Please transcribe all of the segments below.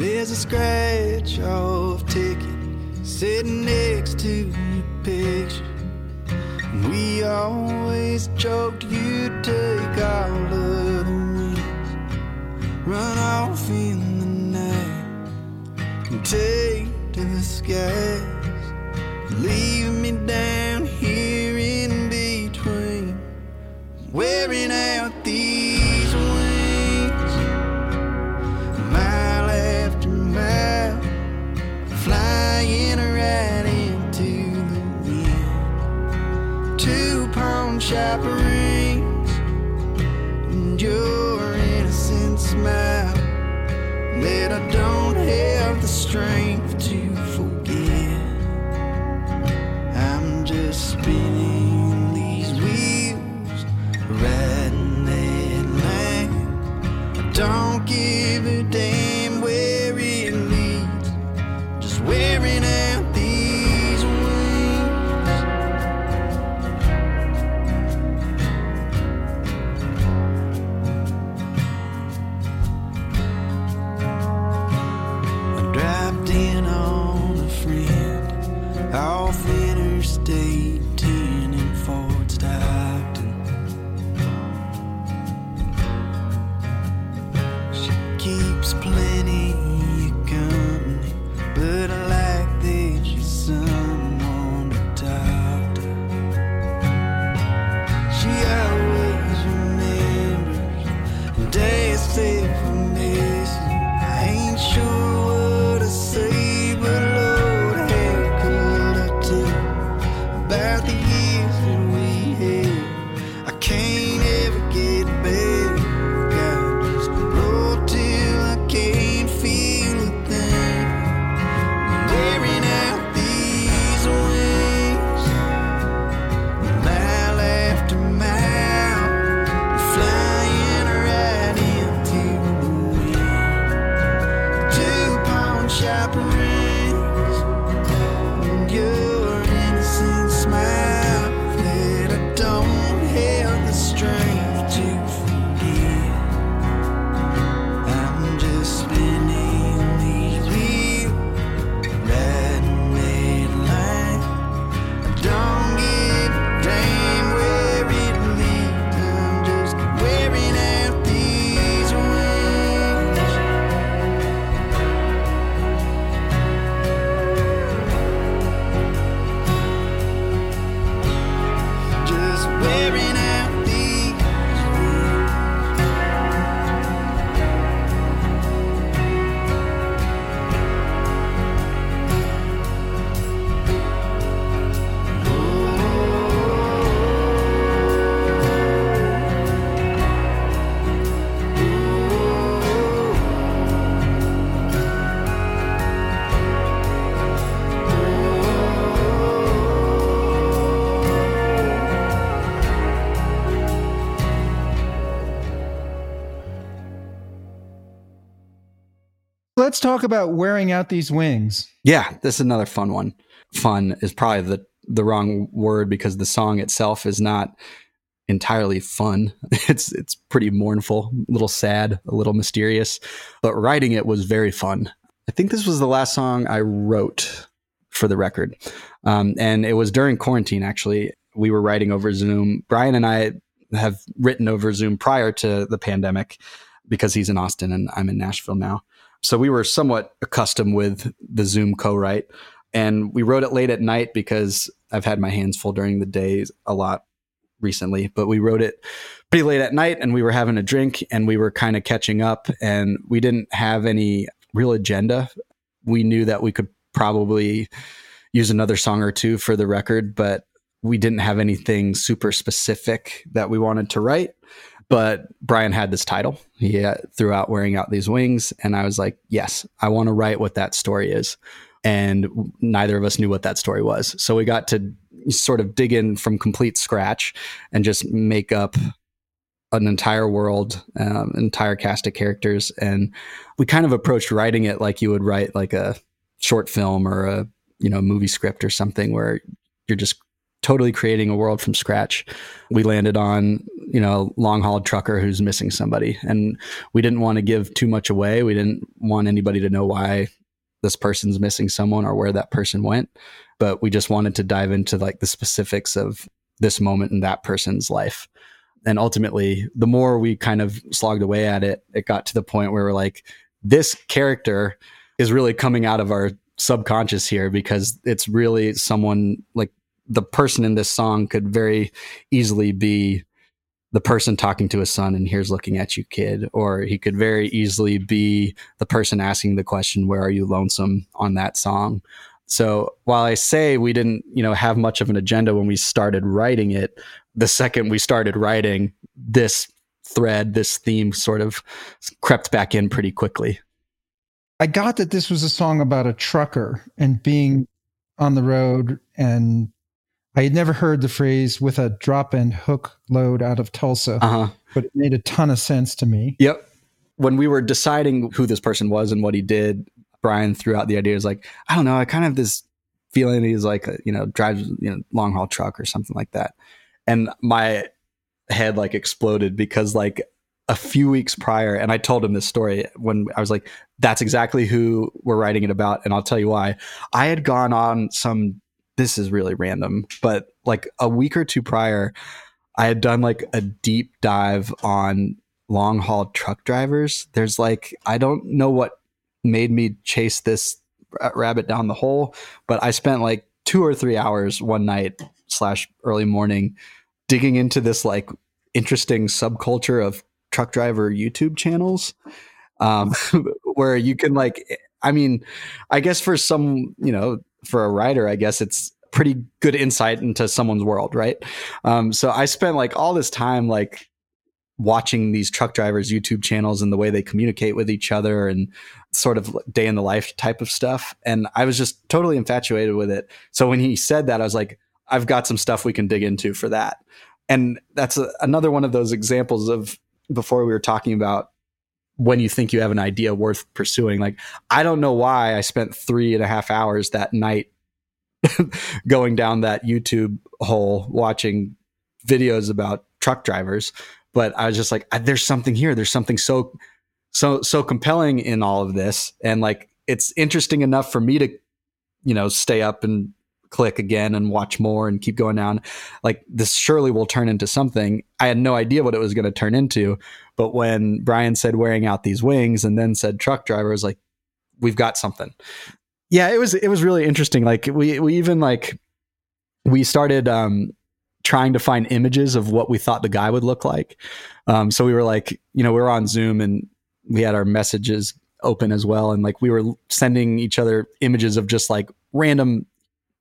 There's a scratch off ticket sitting next to your picture. We always joked you'd take all of the wins, run off in the night, and take to the skies, leave me down have Let's talk about wearing out these wings. Yeah, this is another fun one. Fun is probably the the wrong word because the song itself is not entirely fun. It's it's pretty mournful, a little sad, a little mysterious, but writing it was very fun. I think this was the last song I wrote for the record, um, and it was during quarantine. Actually, we were writing over Zoom. Brian and I have written over Zoom prior to the pandemic because he's in Austin and I'm in Nashville now. So we were somewhat accustomed with the Zoom co-write and we wrote it late at night because I've had my hands full during the days a lot recently, but we wrote it pretty late at night and we were having a drink and we were kind of catching up and we didn't have any real agenda. We knew that we could probably use another song or two for the record, but we didn't have anything super specific that we wanted to write. But Brian had this title. He uh, threw out wearing out these wings. And I was like, yes, I want to write what that story is and neither of us knew what that story was. So we got to sort of dig in from complete scratch and just make up an entire world, um, entire cast of characters, and we kind of approached writing it like you would write like a short film or a you know movie script or something where you're just totally creating a world from scratch. We landed on, you know, long haul trucker who's missing somebody. And we didn't want to give too much away. We didn't want anybody to know why this person's missing someone or where that person went. But we just wanted to dive into like the specifics of this moment in that person's life. And ultimately, the more we kind of slogged away at it, it got to the point where we're like, this character is really coming out of our subconscious here because it's really someone like the person in this song could very easily be the person talking to his son and here's looking at you kid. Or he could very easily be the person asking the question where are you lonesome? on that song. So while i say we didn't you know have much of an agenda when we started writing it the second we started writing this thread this theme sort of crept back in pretty quickly. I got that this was a song about a trucker and being on the road and I had never heard the phrase with a drop and hook load out of Tulsa, uh-huh. but it made a ton of sense to me. Yep. When we were deciding who this person was and what he did, Brian threw out the idea is like, I don't know, I kind of have this feeling he's like, a, you know, drives, you know, long haul truck or something like that. And my head like exploded because like a few weeks prior, and I told him this story when I was like, that's exactly who we're writing it about. And I'll tell you why. I had gone on some this is really random, but like a week or two prior, I had done like a deep dive on long haul truck drivers. There's like, I don't know what made me chase this rabbit down the hole, but I spent like two or three hours one night slash early morning digging into this like interesting subculture of truck driver YouTube channels um, where you can like, I mean, I guess for some, you know, for a writer, I guess it's pretty good insight into someone's world, right? Um, so I spent like all this time like watching these truck drivers YouTube channels and the way they communicate with each other and sort of day in the life type of stuff. And I was just totally infatuated with it. So when he said that, I was like, I've got some stuff we can dig into for that. And that's a, another one of those examples of before we were talking about when you think you have an idea worth pursuing. Like, I don't know why I spent three and a half hours that night going down that YouTube hole watching videos about truck drivers, but I was just like, there's something here. There's something so, so, so compelling in all of this. And like, it's interesting enough for me to, you know, stay up and click again and watch more and keep going down. Like this surely will turn into something. I had no idea what it was going to turn into. But when Brian said wearing out these wings and then said truck driver, I was like, we've got something. Yeah, it was it was really interesting. Like we we even like we started um trying to find images of what we thought the guy would look like. Um, so we were like, you know, we were on Zoom and we had our messages open as well, and like we were sending each other images of just like random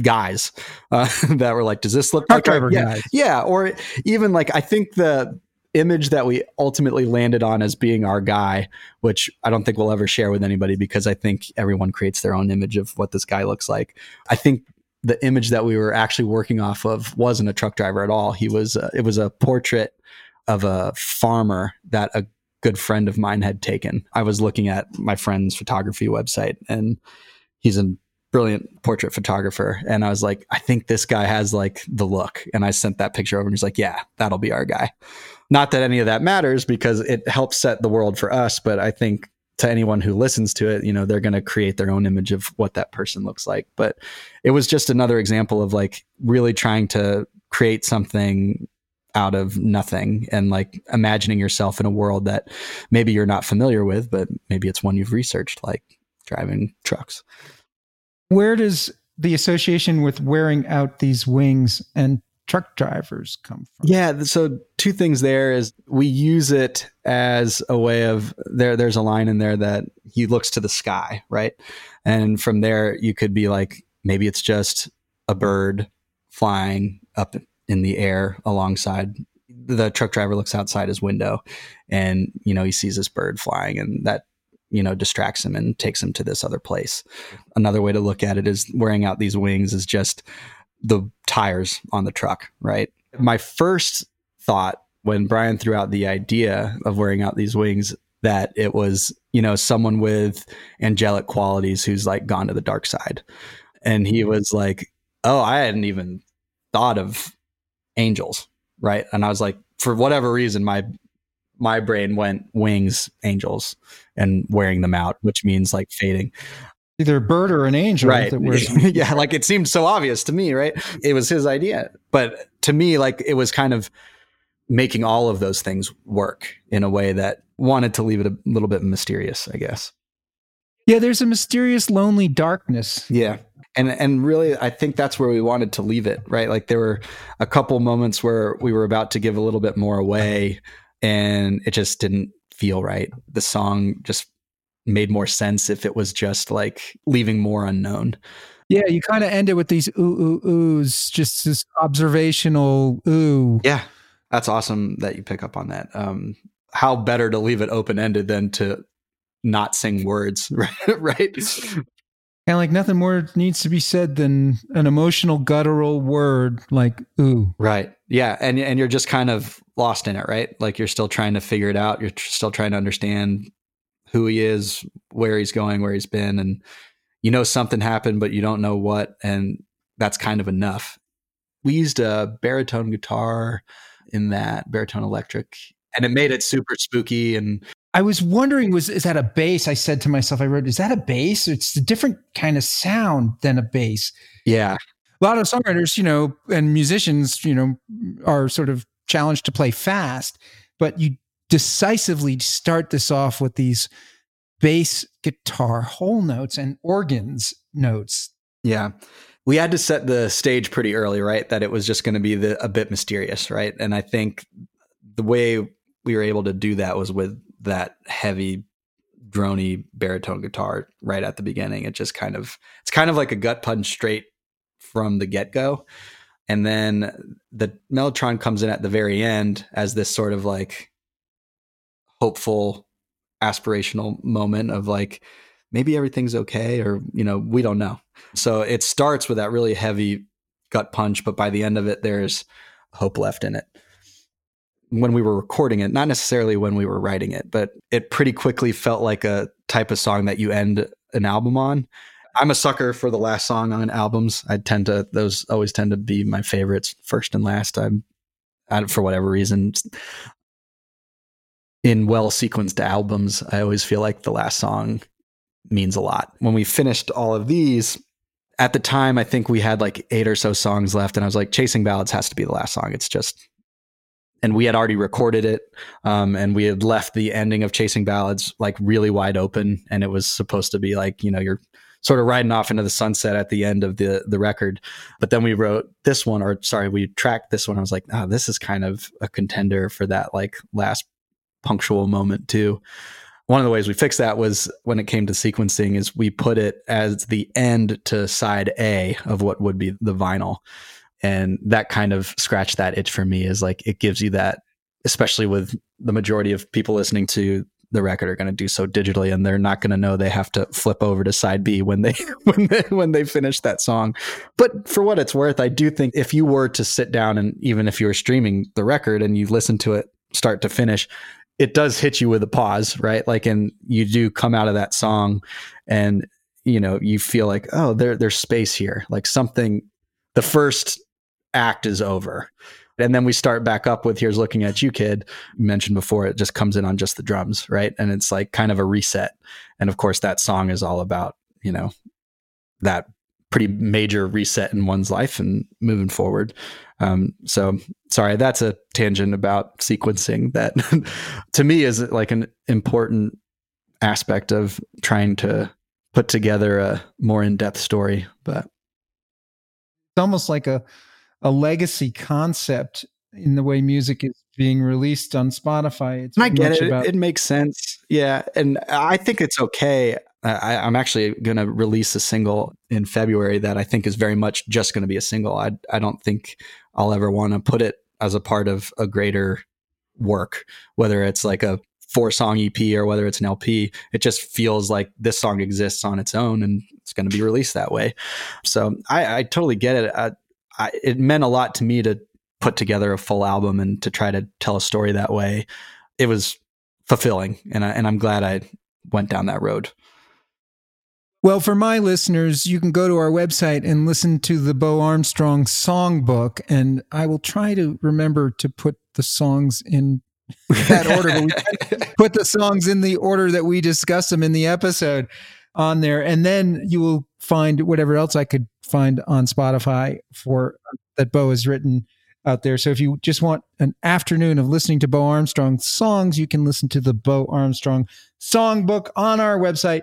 guys uh, that were like, does this look like driver yeah, guys? Yeah, or even like I think the image that we ultimately landed on as being our guy, which I don't think we'll ever share with anybody because I think everyone creates their own image of what this guy looks like. I think the image that we were actually working off of wasn't a truck driver at all. He was uh, it was a portrait of a farmer that a good friend of mine had taken. I was looking at my friend's photography website and he's a brilliant portrait photographer. And I was like, I think this guy has like the look. And I sent that picture over and he's like, yeah, that'll be our guy. Not that any of that matters because it helps set the world for us. But I think to anyone who listens to it, you know, they're going to create their own image of what that person looks like. But it was just another example of like really trying to create something out of nothing and like imagining yourself in a world that maybe you're not familiar with, but maybe it's one you've researched, like driving trucks. Where does the association with wearing out these wings and truck drivers come from? Yeah, so two things there is we use it as a way of there there's a line in there that he looks to the sky, right? And from there you could be like maybe it's just a bird flying up in the air alongside the truck driver looks outside his window and you know he sees this bird flying and that you know distracts him and takes him to this other place another way to look at it is wearing out these wings is just the tires on the truck right my first thought when brian threw out the idea of wearing out these wings that it was you know someone with angelic qualities who's like gone to the dark side and he was like oh i hadn't even thought of angels, right? And I was like, for whatever reason, my my brain went wings, angels, and wearing them out, which means like fading. Either a bird or an angel, right? yeah, like it seemed so obvious to me, right? It was his idea, but to me, like it was kind of making all of those things work in a way that wanted to leave it a little bit mysterious, I guess. Yeah, there's a mysterious, lonely darkness. Yeah and and really i think that's where we wanted to leave it right like there were a couple moments where we were about to give a little bit more away and it just didn't feel right the song just made more sense if it was just like leaving more unknown yeah you kind of end it with these ooh ooh oohs just this observational ooh yeah that's awesome that you pick up on that um how better to leave it open ended than to not sing words right right and like nothing more needs to be said than an emotional guttural word like ooh. Right. Yeah, and and you're just kind of lost in it, right? Like you're still trying to figure it out. You're still trying to understand who he is, where he's going, where he's been and you know something happened but you don't know what and that's kind of enough. We used a baritone guitar in that baritone electric and it made it super spooky and I was wondering, was is that a bass? I said to myself, I wrote, is that a bass? It's a different kind of sound than a bass. Yeah. A lot of songwriters, you know, and musicians, you know, are sort of challenged to play fast, but you decisively start this off with these bass guitar whole notes and organs notes. Yeah. We had to set the stage pretty early, right? That it was just going to be the, a bit mysterious, right? And I think the way we were able to do that was with that heavy drony baritone guitar right at the beginning. It just kind of it's kind of like a gut punch straight from the get go. And then the Mellotron comes in at the very end as this sort of like hopeful, aspirational moment of like maybe everything's okay, or you know, we don't know. So it starts with that really heavy gut punch, but by the end of it, there's hope left in it when we were recording it, not necessarily when we were writing it, but it pretty quickly felt like a type of song that you end an album on. I'm a sucker for the last song on albums. I tend to those always tend to be my favorites, first and last. I'm for whatever reason in well sequenced albums, I always feel like the last song means a lot. When we finished all of these, at the time, I think we had like eight or so songs left, and I was like, "Chasing Ballads has to be the last song." It's just and we had already recorded it um, and we had left the ending of chasing ballads like really wide open and it was supposed to be like you know you're sort of riding off into the sunset at the end of the the record but then we wrote this one or sorry we tracked this one i was like oh this is kind of a contender for that like last punctual moment too one of the ways we fixed that was when it came to sequencing is we put it as the end to side a of what would be the vinyl and that kind of scratched that itch for me is like it gives you that especially with the majority of people listening to the record are going to do so digitally and they're not going to know they have to flip over to side B when they when they when they finish that song. But for what it's worth, I do think if you were to sit down and even if you were streaming the record and you listen to it start to finish, it does hit you with a pause, right? Like, and you do come out of that song and, you know, you feel like, oh, there, there's space here. Like something, the first act is over. And then we start back up with Here's Looking at You, Kid. Mentioned before, it just comes in on just the drums, right? And it's like kind of a reset. And of course, that song is all about, you know, that pretty major reset in one's life and moving forward. Um, so sorry, that's a tangent about sequencing that to me is like an important aspect of trying to put together a more in-depth story. But it's almost like a a legacy concept in the way music is being released on Spotify. It's I get it. About- it makes sense. Yeah. And I think it's okay. I, am actually going to release a single in February that I think is very much just going to be a single. I, I don't think I'll ever want to put it as a part of a greater work, whether it's like a four song EP or whether it's an LP. It just feels like this song exists on its own and it's going to be released that way. So I, I totally get it. I, I, it meant a lot to me to put together a full album and to try to tell a story that way. It was fulfilling, and I, and I'm glad I went down that road. Well, for my listeners, you can go to our website and listen to the Bo Armstrong songbook, and I will try to remember to put the songs in that order. But we put the songs in the order that we discuss them in the episode on there, and then you will find whatever else I could find on Spotify for that Bo has written out there. So if you just want an afternoon of listening to Bo Armstrong songs, you can listen to the Bo Armstrong songbook on our website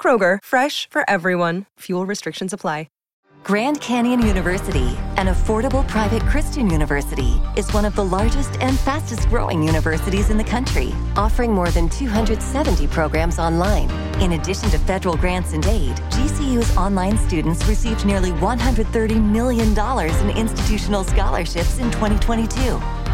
Kroger, fresh for everyone. Fuel restrictions apply. Grand Canyon University, an affordable private Christian university, is one of the largest and fastest growing universities in the country, offering more than 270 programs online. In addition to federal grants and aid, GCU's online students received nearly $130 million in institutional scholarships in 2022.